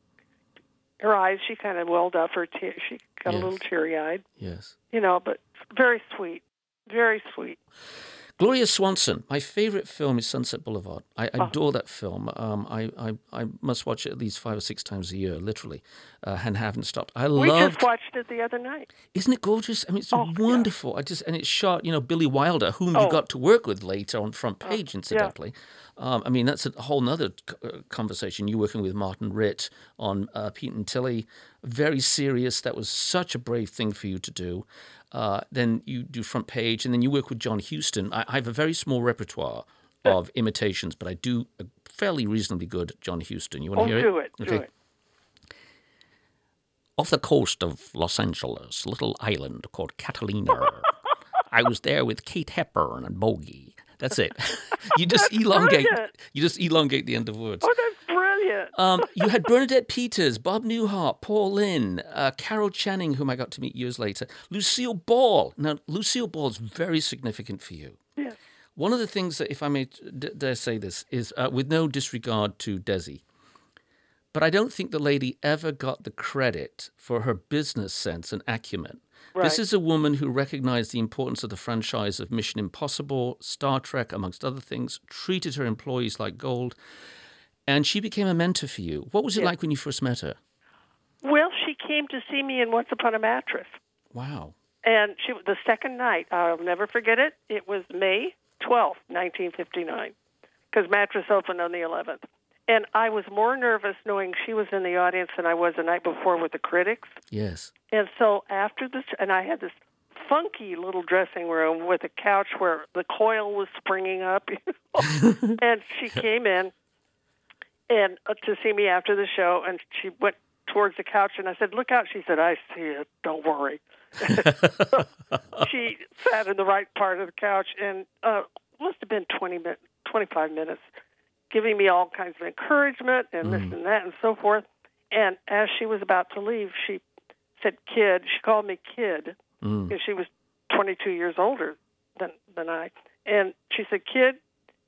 her eyes, she kind of welled up. Her te- she got Yes. a little teary eyed, yes. you know, but very sweet, very sweet. Gloria Swanson. My favorite film is Sunset Boulevard. I Oh. adore that film. Um, I, I, I must watch it at least five or six times a year, literally, uh, and haven't stopped. I love. We love. just watched it the other night. Isn't it gorgeous? I mean, it's Oh, yeah. wonderful. I just and it's shot, you know, Billy Wilder, whom you Oh. got to work with later on front page, incidentally. Um, I mean, that's a whole nother uh, conversation. You working with Martin Ritt on uh, Pete and Tillie, very serious. That was such a brave thing for you to do. Uh, then you do front page, and then you work with John Huston. I, I have a very small repertoire of imitations, but I do a fairly reasonably good John Huston. You want Oh, to hear do it, do Okay. it. Off the coast of Los Angeles, a little island called Catalina. (laughs) I was there with Kate Hepburn and Bogey. That's it. (laughs) you just elongate. brilliant. You just elongate the end of words. Oh, that's brilliant. Um, you had (laughs) Bernadette Peters, Bob Newhart, Paul Lynde, uh, Carol Channing, whom I got to meet years later, Lucille Ball. Now, Lucille Ball is very significant for you. Yes. One of the things that, if I may d- dare say this, is uh, with no disregard to Desi, but I don't think the lady ever got the credit for her business sense and acumen. This is a woman who recognized the importance of the franchise of Mission Impossible, Star Trek, amongst other things, treated her employees like gold, and she became a mentor for you. What was it like when you first met her? Well, she came to see me in Once Upon a Mattress. Wow. And she the second night, I'll never forget it. It was May twelfth, 1959, because Mattress opened on the 11th. And I was more nervous knowing she was in the audience than I was the night before with the critics. Yes. And so after this, and I had this funky little dressing room with a couch where the coil was springing up. You know? (laughs) and she came in and uh, to see me after the show, and she went towards the couch, and I said, "Look out!" She said, "I see it. Don't worry." (laughs) she sat in the right part of the couch, and uh, must have been twenty minutes, twenty-five minutes, giving me all kinds of encouragement and this and that and so forth. And as she was about to leave, she said, "Kid." She called me kid because she was 22 years older than than I. And she said, "Kid,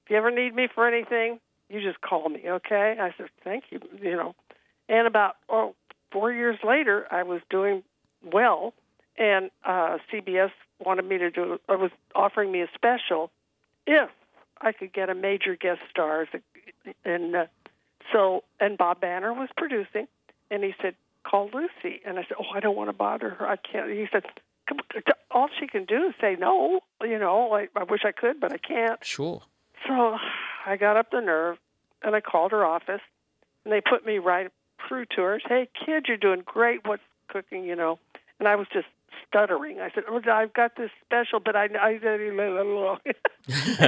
if you ever need me for anything, you just call me, okay?" I said, "Thank you." You know. And about oh, four years later, I was doing well, and uh, CBS wanted me to do. I was offering me a special if I could get a major guest star. And uh, so, and Bob Banner was producing, and he said, "Call Lucy." And I said, "Oh, I don't want to bother her. I can't." He said, "All she can do is say no. You know, I, I wish I could, but I can't." Sure. So I got up the nerve and I called her office and they put me right through to her. Hey, kid, you're doing great. What's cooking, you know? And I was just stuttering. I said, oh, I've got this special, but I, I (laughs)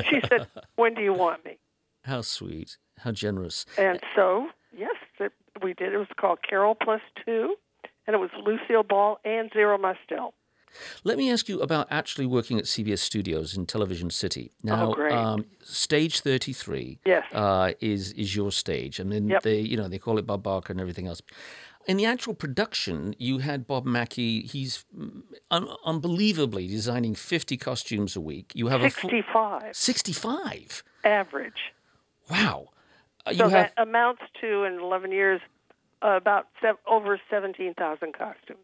she said, when do you want me? How sweet. How generous. And so, yes, it, we did. It was called Carol Plus Two, and it was Lucille Ball and Zero Mostel. Let me ask you about actually working at CBS Studios in Television City. Now, Oh, great. Um, stage thirty-three Yes. uh, is is your stage, I mean, Yep. they, you know, they call it Bob Barker and everything else. In the actual production, you had Bob Mackie. He's mm, un- unbelievably designing fifty costumes a week. You have a full, 65 sixty-five. average. Wow. you so have that amounts to in 11 years uh, about sev- over 17,000 costumes.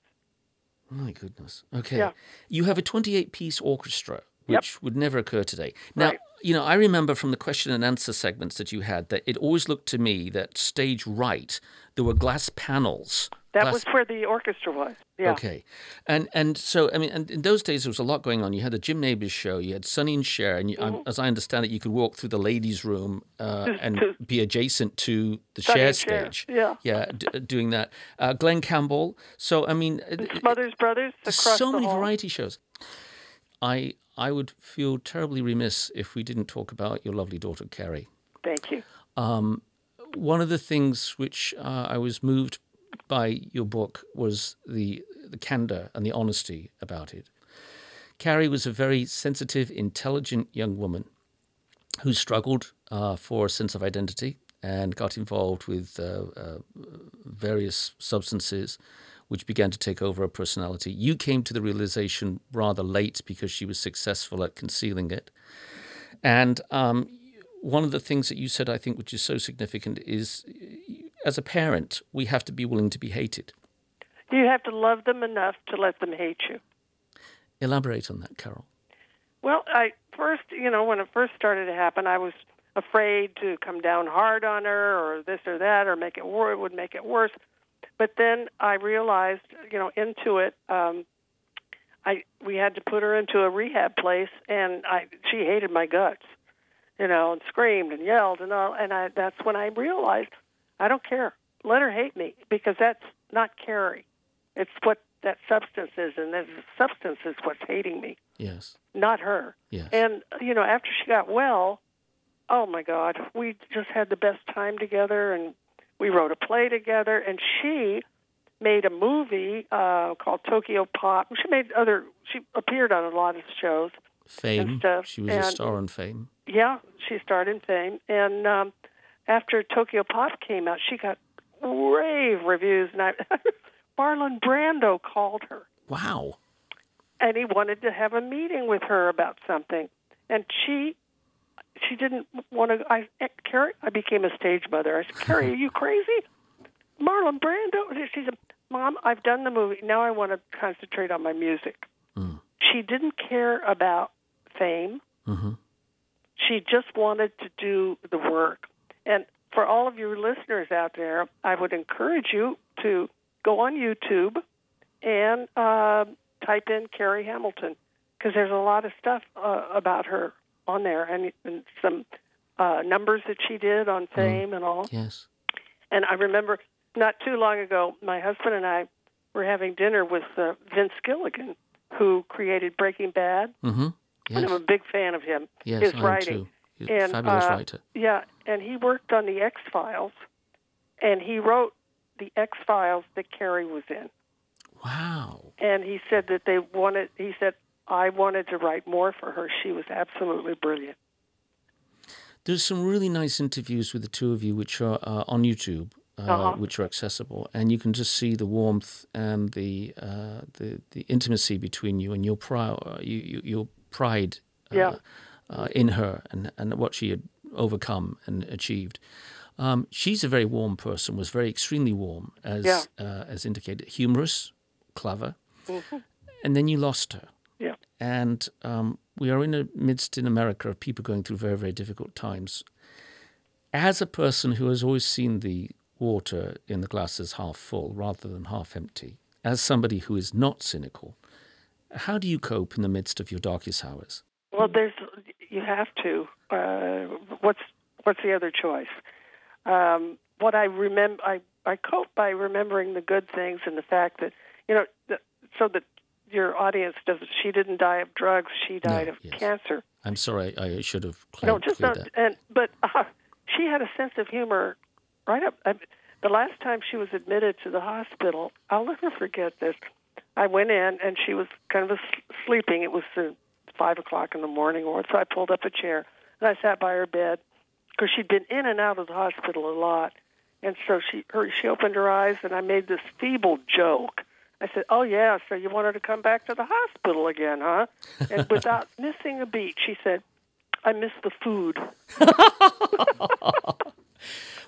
My goodness. Okay. Yeah. You have a 28 piece orchestra, Yep. which would never occur today. Now, Right. you know, I remember from the question and answer segments that you had that it always looked to me that stage right, there were glass panels. That was where the orchestra was. Yeah. Okay. And and so, I mean, and in those days, there was a lot going on. You had the Jim Nabors show, you had Sonny and Cher, and you, um, as I understand it, you could walk through the ladies' room uh, To- and to- be adjacent to the Cher stage. yeah. Yeah, d- doing that. Uh, Glen Campbell. So, I mean, it- Smothers Brothers across so many hall. variety shows. I I would feel terribly remiss if we didn't talk about your lovely daughter Carrie. Thank you. One of the things which uh, I was moved by your book was the the candor and the honesty about it. Carrie was a very sensitive, intelligent young woman who struggled uh, for a sense of identity and got involved with uh, uh, various substances which began to take over her personality. You came to the realization rather late because she was successful at concealing it. And um, one of the things that you said, I think, which is so significant, is as a parent, we have to be willing to be hated. You have to love them enough to let them hate you. Elaborate on that, Carol. Well, I first, you know, when it first started to happen, I was afraid to come down hard on her or this or that or make it worse. Would make it worse. But then I realized, you know, into it, um, I we had to put her into a rehab place, and I she hated my guts, you know, and screamed and yelled and all. And I that's when I realized I don't care. Let her hate me because that's not Carrie. It's what that substance is, and that substance is what's hating me Yes. not her. Yes. And you know, after she got well, oh my God, we just had the best time together, and we wrote a play together. And she made a movie uh, called Tokyo Pop. She made other. She appeared on a lot of shows. Fame. stuff, She was a star on Fame. Yeah, she starred in Fame, and um, after Tokyo Pop came out, she got rave reviews. And I, (laughs) Marlon Brando called her. Wow. and he wanted to have a meeting with her about something. And she she didn't want to i carrie i became a stage mother. I said (laughs) carrie are you crazy? Marlon brando? She said mom i've done the movie. Now i want to concentrate on my music. She didn't care about fame. Hmm she just wanted to do the work. And for all of your listeners out there, I would encourage you to go on YouTube and uh, type in Carrie Hamilton because there's a lot of stuff uh, about her on there and, and some uh, numbers that she did on Fame and all. Yes. And I remember not too long ago, my husband and I were having dinner with uh, Vince Gilligan, who created Breaking Bad. Mm-hmm. And Yes. I'm a big fan of him. Yes, his I am writing. too. He's a fabulous uh, writer. Yeah, and he worked on the X Files, and he wrote the X Files that Carrie was in. Wow. And he said that they wanted. He said I wanted to write more for her. She was absolutely brilliant. There's some really nice interviews with the two of you, which are uh, on YouTube, uh, Uh-huh. which are accessible, and you can just see the warmth and the uh, the, the intimacy between you and your you, you, your pride uh, Yeah. Uh, in her and, and what she had overcome and achieved. Um, she's a very warm person, was very extremely warm, as Yeah. uh, as indicated, humorous, clever, and then you lost her. Yeah. And um, we are in the midst in America of people going through very, very difficult times. As a person who has always seen the water in the glass as half full rather than half empty, as somebody who is not cynical, how do you cope in the midst of your darkest hours? Well, there's you have to. Uh, what's what's the other choice? Um, what I remember, I I cope by remembering the good things and the fact that you know, the, so that your audience doesn't. She didn't die of drugs. She died of yes. cancer. I'm sorry, I should have cleared, No, just cleared not. that. And but (laughs) uh, she had a sense of humor. Right up. I, the last time she was admitted to the hospital, I'll never forget this. I went in and she was kind of sleeping. It was uh, five o'clock in the morning, or so I pulled up a chair and I sat by her bed because she'd been in and out of the hospital a lot. And so she her, she opened her eyes and I made this feeble joke. I said, "Oh yeah, so you want her to come back to the hospital again, huh?" And (laughs) without missing a beat, she said, "I miss the food." (laughs)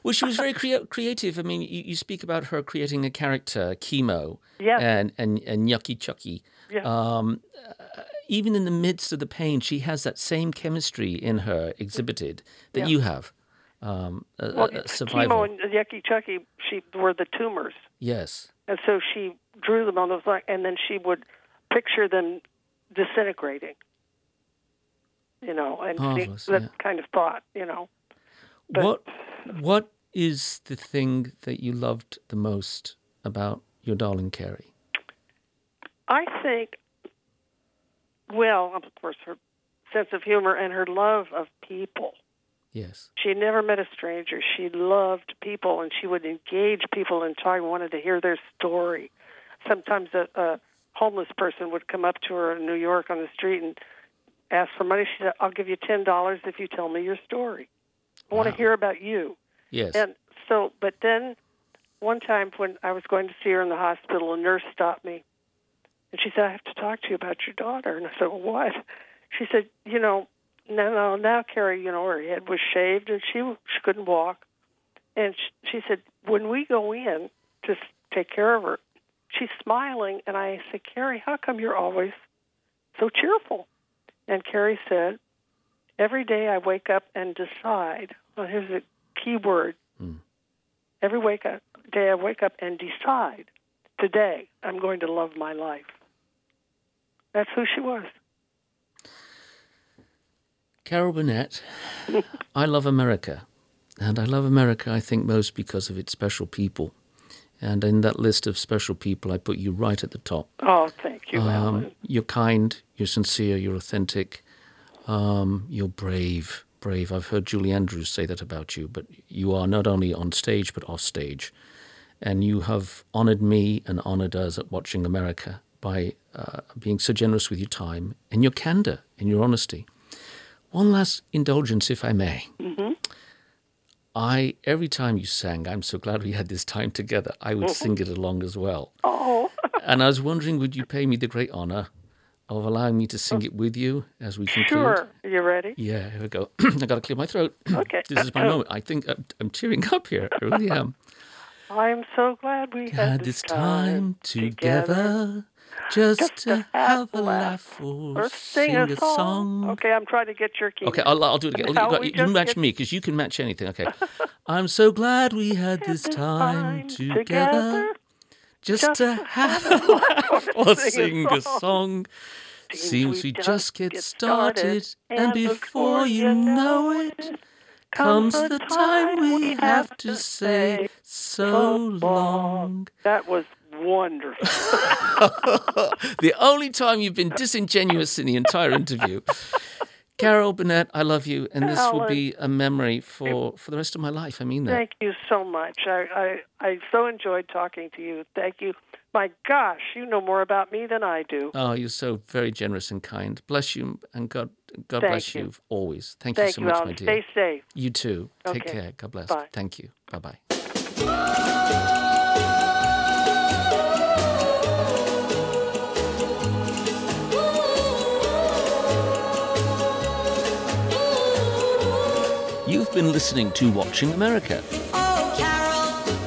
Well, she was very crea- creative. I mean, you, you speak about her creating a character, Chemo, Yes. and and and Yucky Chucky. Yeah. Um, even in the midst of the pain, she has that same chemistry in her exhibited that Yeah. you have. Um, a, well, a- survival. chemo and Yucky Chucky, she were the tumors, yes. and so she drew them on those lines, and then she would picture them disintegrating. You know, and Marvelous, that yeah. kind of thought, you know. But- What What is the thing that you loved the most about your darling Carrie? I think, well, of course, her sense of humor and her love of people. Yes. She never met a stranger. She loved people, and she would engage people and talk. Wanted to hear their story. Sometimes a, a homeless person would come up to her in New York on the street and ask for money. She said, "I'll give you ten dollars if you tell me your story. I want to hear about you." Yes. And so, but then one time when I was going to see her in the hospital, a nurse stopped me and she said, I have to talk to you about your daughter. And I said, well, what? She said, you know, no, no, now Carrie, you know, her head was shaved and she she couldn't walk. And she, she said, when we go in to take care of her, she's smiling. And I said, Carrie, how come you're always so cheerful? And Carrie said, every day I wake up and decide. Well, here's a key word. Hmm. Every wake up, day I wake up and decide today I'm going to love my life. That's who she was. Carol Burnett, I love America. And I love America, I think, most because of its special people. And in that list of special people, I put you right at the top. Oh, thank you, Um, you're kind, you're sincere, you're authentic, um, you're brave. Brave. I've heard Julie Andrews say that about you, but you are not only on stage but off stage. And you have honored me and honored us at Watching America by uh, being so generous with your time and your candor and your honesty. One last indulgence, if I may. I every time you sang, I'm so glad we had this time together. I would sing it along as well. (laughs) Oh, And I was wondering, would you pay me the great honor of allowing me to sing it with you as we conclude? sure. You ready? Yeah, here we go. (clears throat) I got to clear my throat. (clears throat) Okay. this is my moment. I think I'm, I'm tearing up here. I really am. (laughs) I'm so glad we had, Had this time together, just to have a laugh or Or sing, a, song. song. Okay, I'm trying to get your key. Okay, I'll, I'll do it again. You, match get- me because you can match anything. Okay. (laughs) I'm so glad we had this time together, just, just to have a (laughs) laugh or sing a a song. Seems we just get started, and before you know it, comes the time we have to say so long. That was wonderful. (laughs) The only time you've been disingenuous in the entire interview. Carol Burnett, I love you, and this will be a memory for, for the rest of my life. I mean that. Thank you so much. I, I I so enjoyed talking to you. Thank you. My gosh, you know more about me than I do. Oh, you're so very generous and kind. Bless you, and God, God Thank bless you. you. always. Thank, you so you, much, Alan. my dear. Stay safe. You too. Take care. God bless. Bye. Thank you. Bye bye. You've been listening to Watching America.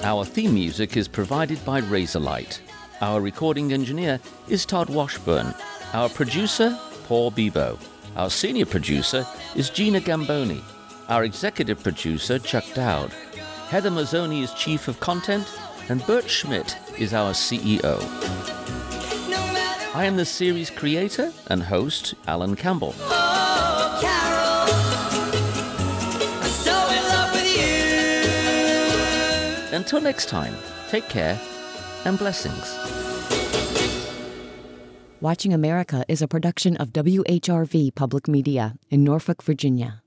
Our theme music is provided by Razorlight. Our recording engineer is Todd Washburn. Our producer, Paul Bebo. Our senior producer is Gina Gamboni. Our executive producer, Chuck Dowd. Heather Mazzoni is chief of content, and Bert Schmidt is our CEO. I am the series creator and host, Alan Campbell. Oh, Until next time, take care and blessings. Watching America is a production of WHRV Public Media in Norfolk, Virginia.